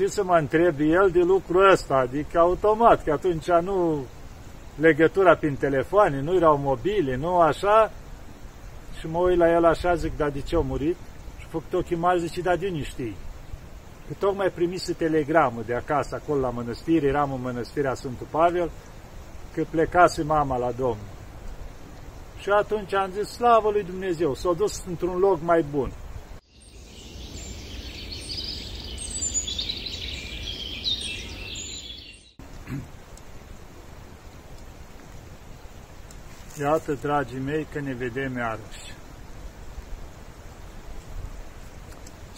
ce să mă întreb el de lucrul ăsta? Adică automat, că atunci nu legătura prin telefoane, nu erau mobile, nu așa. Și mă uit la el așa, zic, dar de ce a murit? Și făcut ochii mari, zice, dar de unde știi? Că tocmai primise telegramul de acasă, acolo la mănăstire, eram în mănăstirea Sfântul Pavel, că plecase mama la Domnul. Și atunci am zis, slavă lui Dumnezeu, s-a dus într-un loc mai bun. Iată, dragii mei, că ne vedem iarăși.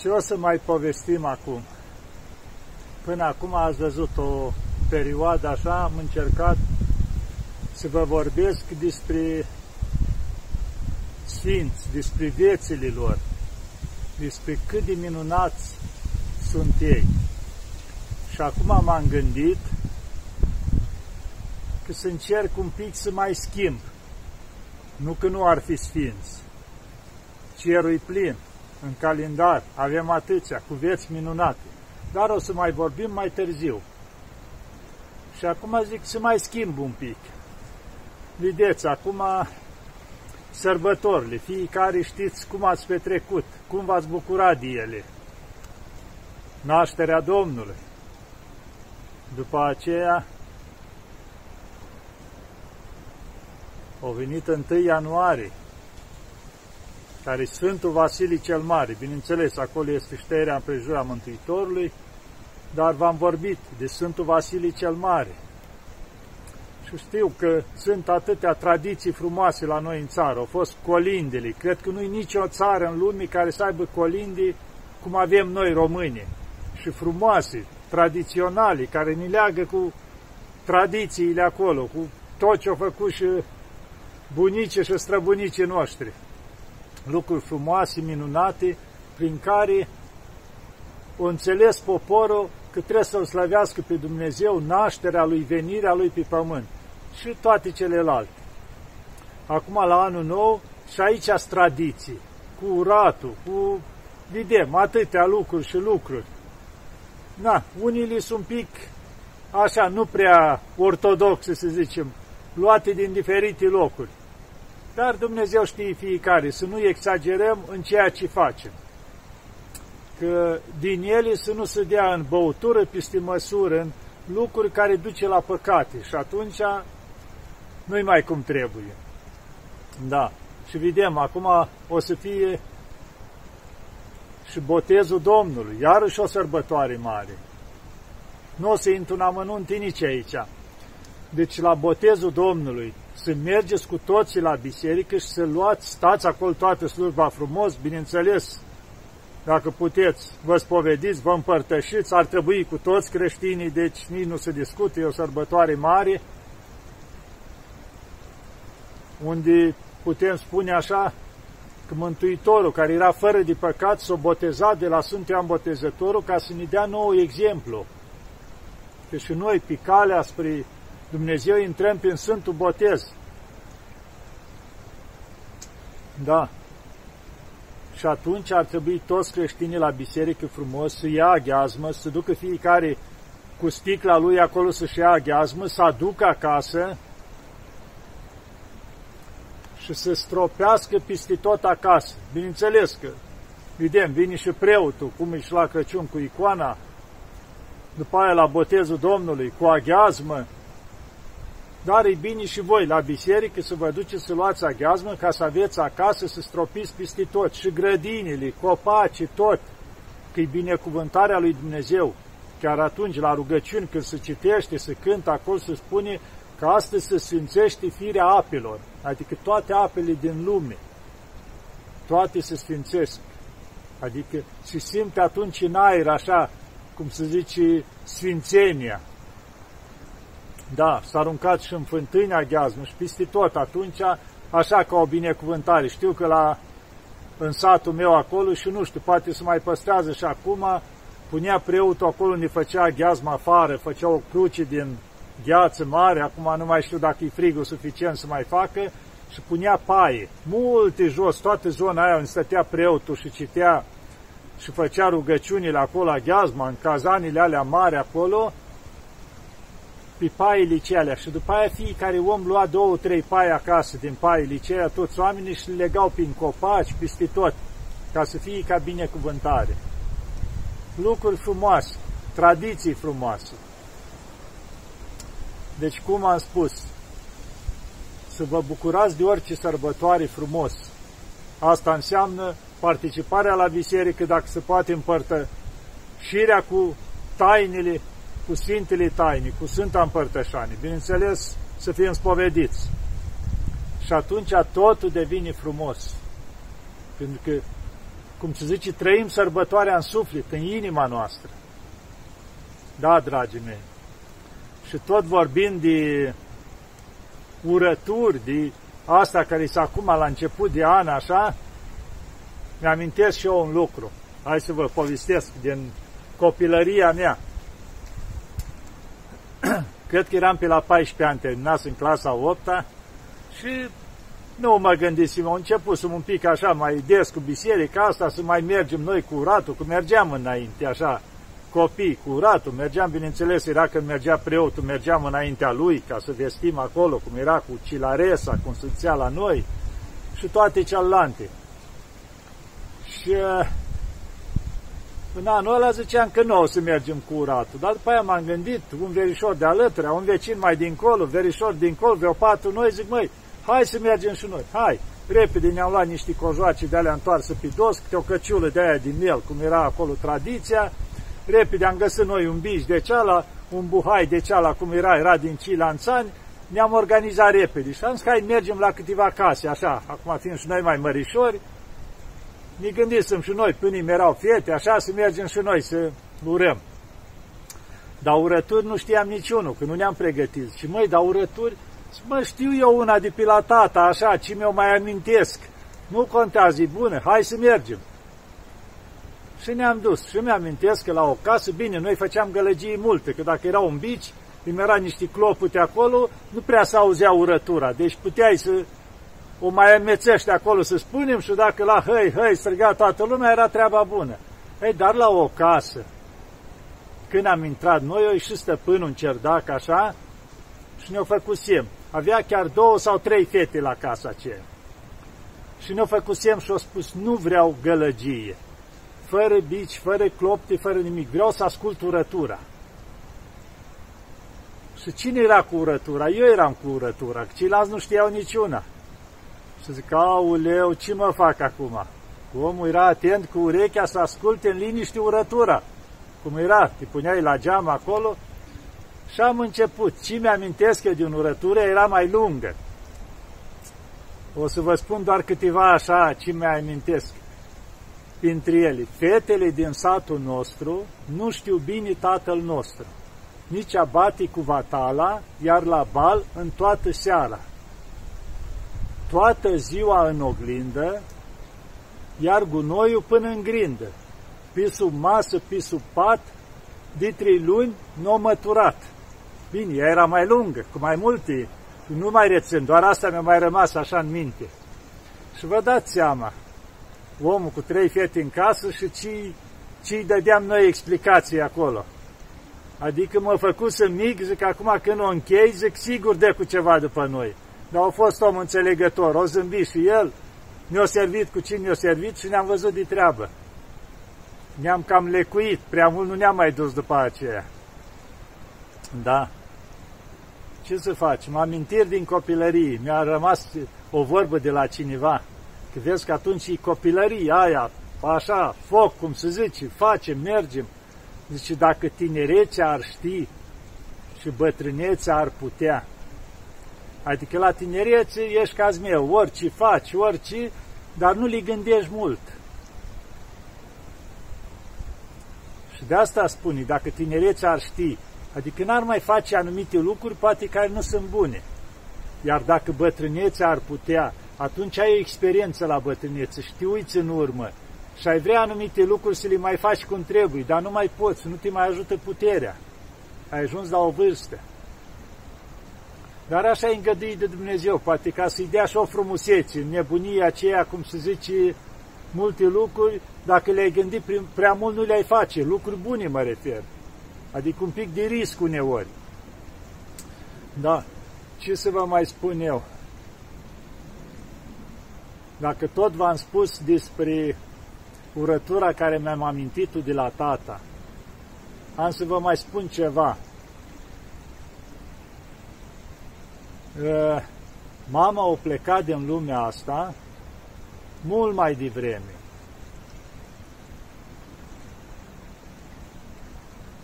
Ce o să mai povestim acum? Până acum ați văzut o perioadă așa, am încercat să vă vorbesc despre sfinți, despre viețile lor, despre cât de minunați sunt ei. Și acum m-am gândit că să încerc un pic să mai schimb. Nu că nu ar fi sfinți. Cerul plin, în calendar, avem atâția, cu vieți minunate. Dar o să mai vorbim mai târziu. Și acum zic să mai schimb un pic. Vedeți, acum sărbătorile, fiecare știți cum ați petrecut, cum v-ați bucurat de ele. Nașterea Domnului. După aceea, au venit 1 ianuarie, care Sfântul Vasilii cel Mare, bineînțeles, acolo este șterea împrejura Mântuitorului, dar v-am vorbit de Sfântul Vasilii cel Mare, și știu că sunt atâtea tradiții frumoase la noi în țară. Au fost colindele. Cred că nu-i nicio țară în lume care să aibă colinde cum avem noi români. Și frumoase, tradiționale, care ne leagă cu tradițiile acolo, cu tot ce au făcut și bunicii și străbunicii noștri. Lucruri frumoase, minunate, prin care o înțeles poporul că trebuie să-L slăvească pe Dumnezeu nașterea Lui, venirea Lui pe pământ și toate celelalte. Acum la anul nou și aici tradiții, cu uratul, cu, vedem, atâtea lucruri și lucruri. Na, unii sunt un pic, așa, nu prea ortodoxe, să zicem, luate din diferite locuri. Dar Dumnezeu știe fiecare, să nu exagerăm în ceea ce facem. Că din ele să nu se dea în băutură, peste măsură, în lucruri care duce la păcate. Și atunci nu-i mai cum trebuie. Da. Și vedem, acum o să fie și botezul Domnului, iarăși o sărbătoare mare. Nu o să intru în amănunte nici aici. Deci la botezul Domnului, să mergeți cu toții la biserică și să luați, stați acolo toată slujba frumos, bineînțeles, dacă puteți, vă spovediți, vă împărtășiți, ar trebui cu toți creștinii, deci nici nu se discute, e o sărbătoare mare, unde putem spune așa că Mântuitorul, care era fără de păcat, s-a botezat de la Sfântul Ioan Botezătorul ca să ne dea nou exemplu. Că și noi, pe calea spre Dumnezeu, intrăm prin Sfântul Botez. Da. Și atunci ar trebui toți creștinii la biserică frumos să ia aghiazmă, să ducă fiecare cu sticla lui acolo să-și ia aghiazmă, să aducă acasă, și să stropească peste tot acasă. Bineînțeles că, vedem, vine și preotul, cum ești la Crăciun cu icoana, după aia la botezul Domnului, cu aghiazmă, dar e bine și voi la biserică să vă duceți să luați aghiazmă ca să aveți acasă să stropiți peste tot, și grădinile, copacii, tot, că e binecuvântarea lui Dumnezeu. Chiar atunci, la rugăciuni, când se citește, se cântă, acolo se spune că astăzi se sfințește firea apelor, adică toate apele din lume, toate se sfințesc. Adică se simte atunci în aer, așa, cum se zice, sfințenia. Da, s-a aruncat și în fântâni aghiazmă și peste tot atunci, așa ca o binecuvântare. Știu că la, în satul meu acolo și nu știu, poate se mai păstrează și acum, punea preotul acolo unde făcea aghiazmă afară, făcea o cruce din gheață mare, acum nu mai știu dacă e frigul suficient să mai facă, și punea paie, multe jos, toată zona aia unde stătea preotul și citea și făcea rugăciunile acolo la gheazma, în cazanile alea mari acolo, pe paile alea. Și după aia fiecare om lua două, trei pai acasă din paile alea, toți oamenii și le legau prin copaci, peste tot, ca să fie ca binecuvântare. Lucruri frumoase, tradiții frumoase. Deci, cum am spus, să vă bucurați de orice sărbătoare frumos. Asta înseamnă participarea la biserică, dacă se poate împărtășirea cu tainele, cu Sfintele Taine, cu Sfânta Împărtășanie. Bineînțeles, să fim spovediți. Și atunci totul devine frumos. Pentru că, cum se zice, trăim sărbătoarea în suflet, în inima noastră. Da, dragii mei. Și tot vorbind de urături, de asta care s-a acum la început de an, așa, mi-amintesc și eu un lucru. Hai să vă povestesc din copilăria mea. Cred că eram pe la 14 ani terminați în clasa 8 -a și nu mă gândisem, am început să un pic așa mai des cu biserica asta, să mai mergem noi cu uratul, că mergeam înainte, așa, copii cu uratul, mergeam, bineînțeles, era când mergea preotul, mergeam înaintea lui ca să vestim acolo, cum era cu Cilaresa, cum se la noi și toate celelalte. Și uh, în anul ăla ziceam că nu o să mergem cu uratul, dar după aia m-am gândit, un verișor de alături, un vecin mai dincolo, verișor dincolo, vreo patru, noi zic, măi, hai să mergem și noi, hai. Repede ne-am luat niște cojoace de alea întoarse pe dos, câte o căciulă de aia din miel, cum era acolo tradiția, repede am găsit noi un bici de ceala, un buhai de ceala, cum era, era din Cilanțani, ne-am organizat repede și am zis că hai mergem la câteva case, așa, acum fiind și noi mai mărișori, ne gândisem și noi, până erau fete, așa să mergem și noi să urăm. Dar urături nu știam niciunul, că nu ne-am pregătit. Și măi, dar urături, mă, știu eu una de pe la tata, așa, ce mi-o mai amintesc. Nu contează, e bună, hai să mergem. Și ne-am dus. Și mi-amintesc că la o casă, bine, noi făceam gălăgii multe, că dacă era un bici, îmi era niște clopute acolo, nu prea s auzea urătura. Deci puteai să o mai amețește acolo să spunem și dacă la hăi, hăi, striga toată lumea, era treaba bună. Ei, dar la o casă, când am intrat noi, eu și stăpânul în cerdac, așa, și ne-o făcusem. Avea chiar două sau trei fete la casa aceea. Și ne-o făcusem și au spus, nu vreau gălăgie, fără bici, fără clopte, fără nimic, vreau să ascult urătura. Și cine era cu urătura? Eu eram cu urătura, ceilalți nu știau niciuna. Și zic, auleu, ce mă fac acum? Omul era atent cu urechea să asculte în liniște urătura. Cum era, te puneai la geam acolo și am început. Ce mi-amintesc eu din urătură era mai lungă. O să vă spun doar câteva așa ce mi-amintesc. Printre ele, fetele din satul nostru nu știu bine tatăl nostru. Nici abati cu vatala, iar la bal în toată seara toată ziua în oglindă, iar gunoiul până în grindă, pe sub masă, pe sub pat, de trei luni nu măturat. Bine, ea era mai lungă, cu mai multe, nu mai rețin, doar asta mi-a mai rămas așa în minte. Și vă dați seama, omul cu trei fete în casă și ce îi dădeam noi explicații acolo. Adică mă făcuse mic, zic, acum când o închei, zic, sigur de cu ceva după noi. Dar a fost om înțelegător, o zâmbit și el, ne-a servit cu cine ne-a servit și ne-am văzut de treabă. Ne-am cam lecuit, prea mult nu ne-am mai dus după aceea. Da. Ce să facem? Amintiri din copilărie. Mi-a rămas o vorbă de la cineva. Că vezi că atunci e copilărie aia, așa, foc, cum se zice, facem, mergem. Zice, dacă tinerețea ar ști și bătrânețea ar putea, Adică la tinerețe ești ca meu, orice faci, orice, dar nu li gândești mult. Și de asta spune, dacă tinerețea ar ști, adică n-ar mai face anumite lucruri, poate care nu sunt bune. Iar dacă bătrânețea ar putea, atunci ai o experiență la bătrânețe, știi, uiți în urmă și ai vrea anumite lucruri să le mai faci cum trebuie, dar nu mai poți, nu te mai ajută puterea. Ai ajuns la o vârstă. Dar așa e îngăduit de Dumnezeu, poate ca să-i dea și o frumusețe, nebunia aceea, cum se zice, multe lucruri, dacă le-ai gândit prea mult, nu le-ai face. Lucruri bune mă refer. Adică un pic de risc uneori. Da. Ce să vă mai spun eu? Dacă tot v-am spus despre urătura care mi-am amintit-o de la tata, am să vă mai spun ceva. Mama a plecat din lumea asta mult mai devreme.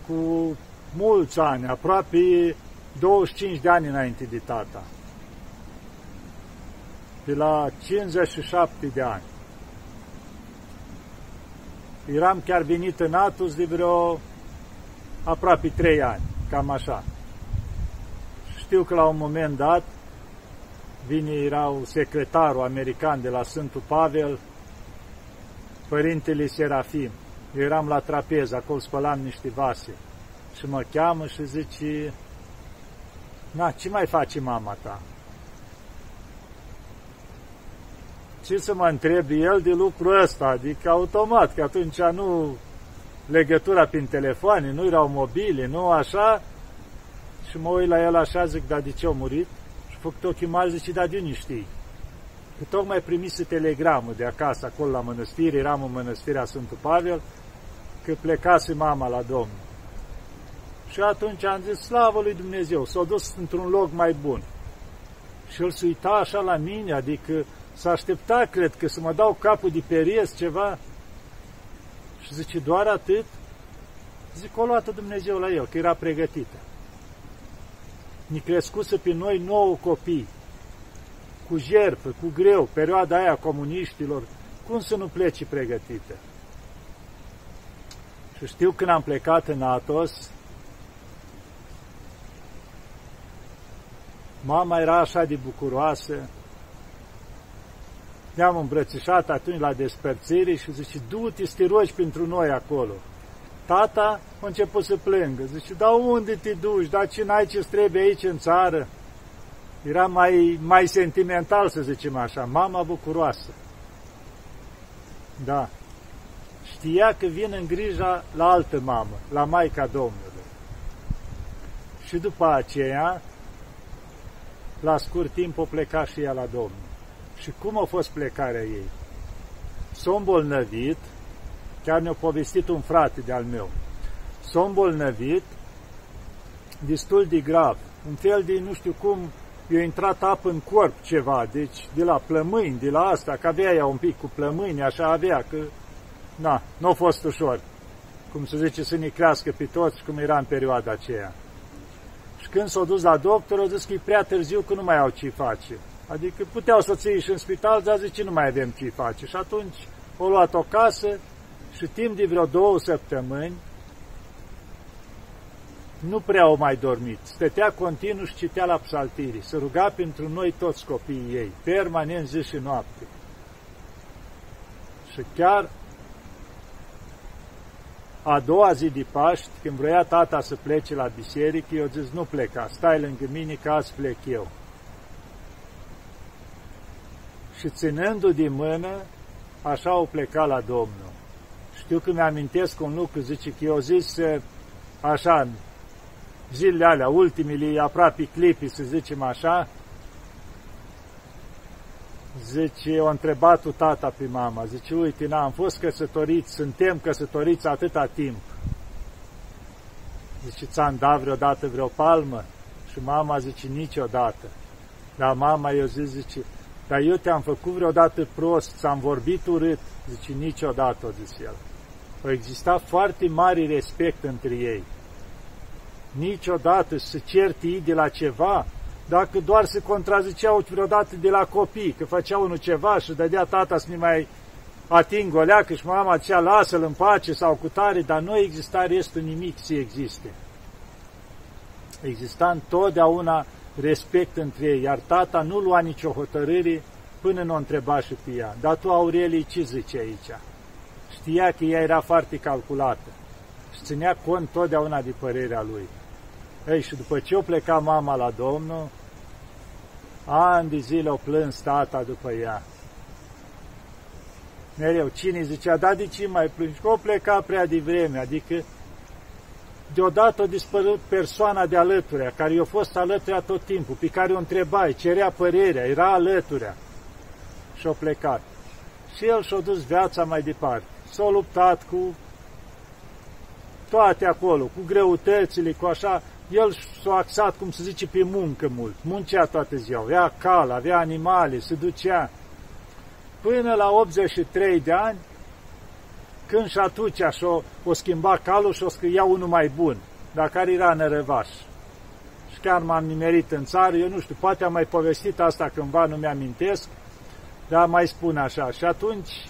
Cu mulți ani, aproape 25 de ani înainte de tata. Pe la 57 de ani. Eram chiar venit în Atus de vreo aproape 3 ani, cam așa. Știu că la un moment dat vine, erau secretarul american de la Sfântul Pavel, părintele Serafim. Eu eram la trapez, acolo spălam niște vase. Și mă cheamă și zice, na, ce mai face mama ta? Ce să mă întreb el de lucrul ăsta? Adică automat, că atunci nu legătura prin telefoane, nu erau mobile, nu așa. Și mă uit la el așa, zic, dar de ce a murit? Și făcut ochii mari, zice, dar de unde știi? Că tocmai primise telegramul de acasă, acolo la mănăstire, eram în mănăstirea Sfântul Pavel, că plecase mama la Domnul. Și atunci am zis, slavă lui Dumnezeu, s-a dus într-un loc mai bun. Și el se uita așa la mine, adică s-a așteptat, cred că, să mă dau capul de periez ceva. Și zice, doar atât? Zic, o luată Dumnezeu la el, că era pregătită. Ne crescuse pe noi nouă copii, cu jertfă, cu greu, perioada aia comuniștilor, cum să nu pleci pregătită? Și știu când am plecat în Atos, mama era așa de bucuroasă, ne-am îmbrățișat atunci la despărțire și zice, du-te să te rogi pentru noi acolo. Tata a început să plângă, zice, dar unde te duci, dar ce n-ai ce trebuie aici în țară? Era mai, mai sentimental, să zicem așa, mama bucuroasă. Da. Știa că vin în grija la altă mamă, la Maica Domnului. Și după aceea, la scurt timp, o pleca și ea la Domnul. Și cum a fost plecarea ei? S-a îmbolnăvit, chiar ne-a povestit un frate de-al meu, s-a îmbolnăvit destul de grav, un fel de, nu știu cum, i-a intrat apă în corp ceva, deci de la plămâini, de la asta, că avea ea un pic cu plămâini, așa avea, că, na, nu a fost ușor, cum se zice, să ne crească pe toți, cum era în perioada aceea. Și când s-a dus la doctor, a zis că e prea târziu, că nu mai au ce face. Adică puteau să ții și în spital, dar zice, nu mai avem ce face. Și atunci o luat o casă și timp de vreo două săptămâni nu prea au mai dormit. Stătea continuu și citea la psaltirii. Se ruga pentru noi toți copiii ei, permanent zi și noapte. Și chiar a doua zi de Paști, când vrea tata să plece la biserică, eu zis, nu pleca, stai lângă mine, că azi plec eu și ținându de mână, așa au plecat la Domnul. Știu că mi-amintesc un lucru, zice că eu zis așa, zilele alea, ultimele, aproape clipi, să zicem așa, zice, o întrebat tata pe mama, zice, uite, n-am fost căsătoriți, suntem căsătoriți atâta timp. Zice, ți-am dat vreodată vreo palmă? Și mama zice, niciodată. Dar mama, eu zic, zice, dar eu te-am făcut vreodată prost, ți-am vorbit urât, zice, niciodată, o zis el. A existat foarte mare respect între ei. Niciodată să certi ei de la ceva, dacă doar se contraziceau vreodată de la copii, că făceau unul ceva și dădea tata să ne mai ating o leacă și mama zicea lasă-l în pace sau cu tare, dar nu exista restul nimic să existe. Exista întotdeauna respect între ei, iar tata nu lua nicio hotărâre până nu o întreba și pe ea. Dar tu, Aurelie, ce zice aici? Știa că ea era foarte calculată și ținea cont totdeauna de părerea lui. Ei, și după ce o pleca mama la Domnul, ani de zile o plâns tata după ea. mereu. Cine zicea, da, de ce mai plângi? Că o pleca prea devreme, adică deodată a dispărut persoana de alăturea, care i-a fost alăturea tot timpul, pe care o întrebai, cerea părerea, era alăturea și a plecat. Și el și-a dus viața mai departe. S-a luptat cu toate acolo, cu greutățile, cu așa, el s-a axat, cum se zice, pe muncă mult. Muncea toată ziua, avea cal, avea animale, se ducea. Până la 83 de ani, când și atunci așa o schimba calul și o scria unul mai bun, dar care era nărăvaș. Și chiar m-am nimerit în țară, eu nu știu, poate am mai povestit asta cândva, nu mi-amintesc, dar mai spun așa. Și atunci,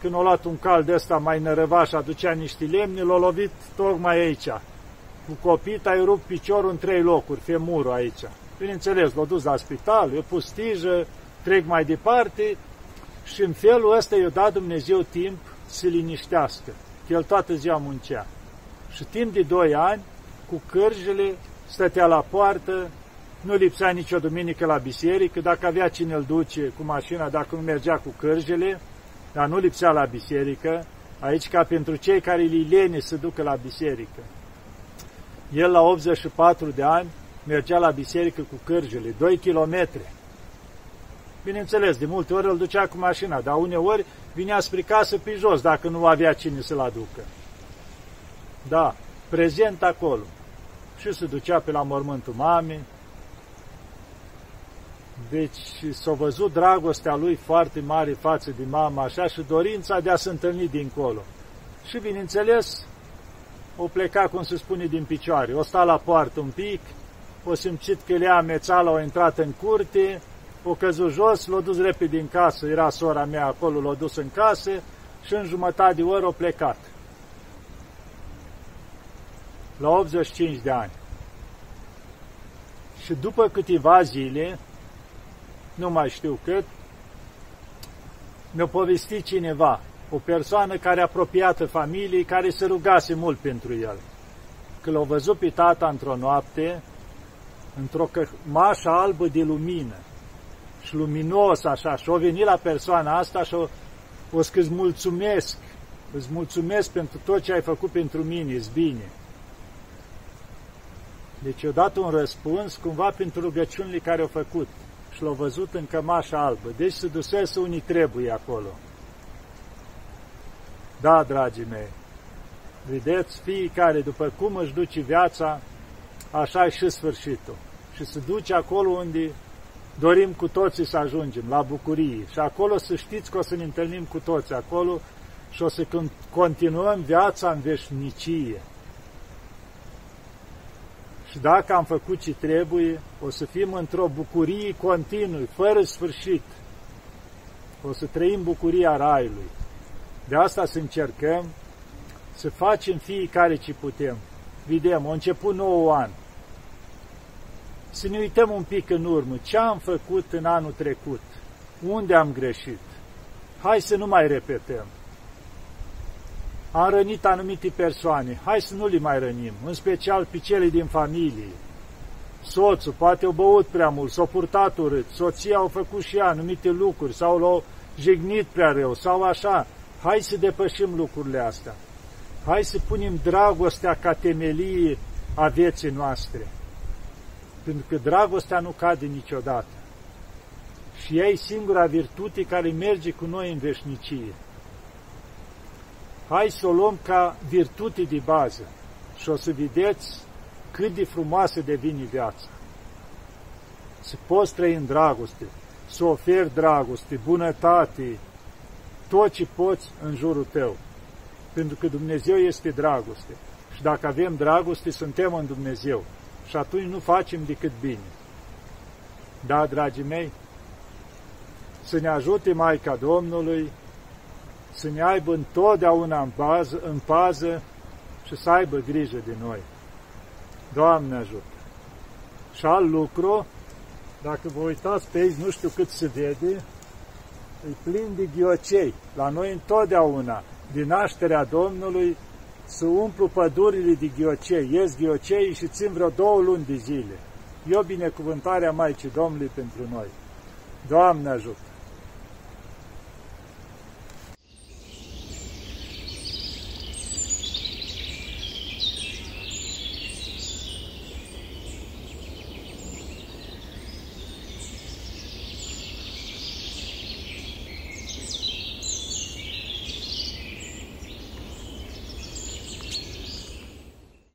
când a luat un cal de ăsta mai nărăvaș, aducea niște lemne, l-a lovit tocmai aici. Cu copita ai rupt piciorul în trei locuri, femurul aici. Bineînțeles, l-a dus la spital, i-a pus tijă, trec mai departe și în felul ăsta i-a dat Dumnezeu timp să liniștească, că el toată ziua muncea. Și timp de doi ani, cu cârjele, stătea la poartă, nu lipsea nicio duminică la biserică, dacă avea cine îl duce cu mașina, dacă nu mergea cu cârjele, dar nu lipsea la biserică, aici ca pentru cei care li lene să ducă la biserică. El la 84 de ani mergea la biserică cu cârjele, 2 kilometri. Bineînțeles, de multe ori îl ducea cu mașina, dar uneori vinea spre casă pe jos dacă nu avea cine să-l aducă. Da, prezent acolo. Și se ducea pe la mormântul mamei. Deci s-a văzut dragostea lui foarte mare față de mama așa și dorința de a se întâlni dincolo. Și bineînțeles, o pleca, cum se spune, din picioare. O sta la poartă un pic, o simțit că le-a mețala, o intrat în curte, o căzut jos, l-a dus repede în casă, era sora mea acolo, l-a dus în casă și în jumătate de oră a plecat. La 85 de ani. Și după câteva zile, nu mai știu cât, mi-a povestit cineva, o persoană care apropiată familiei, care se rugase mult pentru el. Că l-a văzut pe tata într-o noapte, într-o mașă albă de lumină, și luminos așa, și o venit la persoana asta și o, o să îți mulțumesc, îți mulțumesc pentru tot ce ai făcut pentru mine, îți bine. Deci i-a dat un răspuns cumva pentru rugăciunile care au făcut și l-au văzut în cămașa albă. Deci se dusese unii trebuie acolo. Da, dragii mei, vedeți, fiecare, după cum își duce viața, așa e și sfârșitul. Și se duce acolo unde dorim cu toții să ajungem la bucurie și acolo să știți că o să ne întâlnim cu toți acolo și o să continuăm viața în veșnicie. Și dacă am făcut ce trebuie, o să fim într-o bucurie continuă, fără sfârșit. O să trăim bucuria Raiului. De asta să încercăm să facem fiecare ce putem. Vedem, a început nou an să ne uităm un pic în urmă, ce am făcut în anul trecut, unde am greșit. Hai să nu mai repetăm. Am rănit anumite persoane, hai să nu le mai rănim, în special pe cele din familie. Soțul poate o băut prea mult, s-a purtat urât, soția au făcut și ea anumite lucruri, sau l-au jignit prea rău, sau așa. Hai să depășim lucrurile astea. Hai să punem dragostea ca temelie a vieții noastre pentru că dragostea nu cade niciodată. Și ea e singura virtute care merge cu noi în veșnicie. Hai să o luăm ca virtute de bază și o să vedeți cât de frumoasă devine viața. Să poți trăi în dragoste, să oferi dragoste, bunătate, tot ce poți în jurul tău. Pentru că Dumnezeu este dragoste. Și dacă avem dragoste, suntem în Dumnezeu și atunci nu facem decât bine. Da, dragii mei, să ne ajute Maica Domnului, să ne aibă întotdeauna în, bază, în pază și să aibă grijă de noi. Doamne ajută! Și al lucru, dacă vă uitați pe aici, nu știu cât se vede, e plin de ghiocei. La noi întotdeauna, din nașterea Domnului, să umplu pădurile de ghiocei, ies ghiocei și țin vreo două luni de zile. E o binecuvântare a Maicii Domnului pentru noi. Doamne ajută!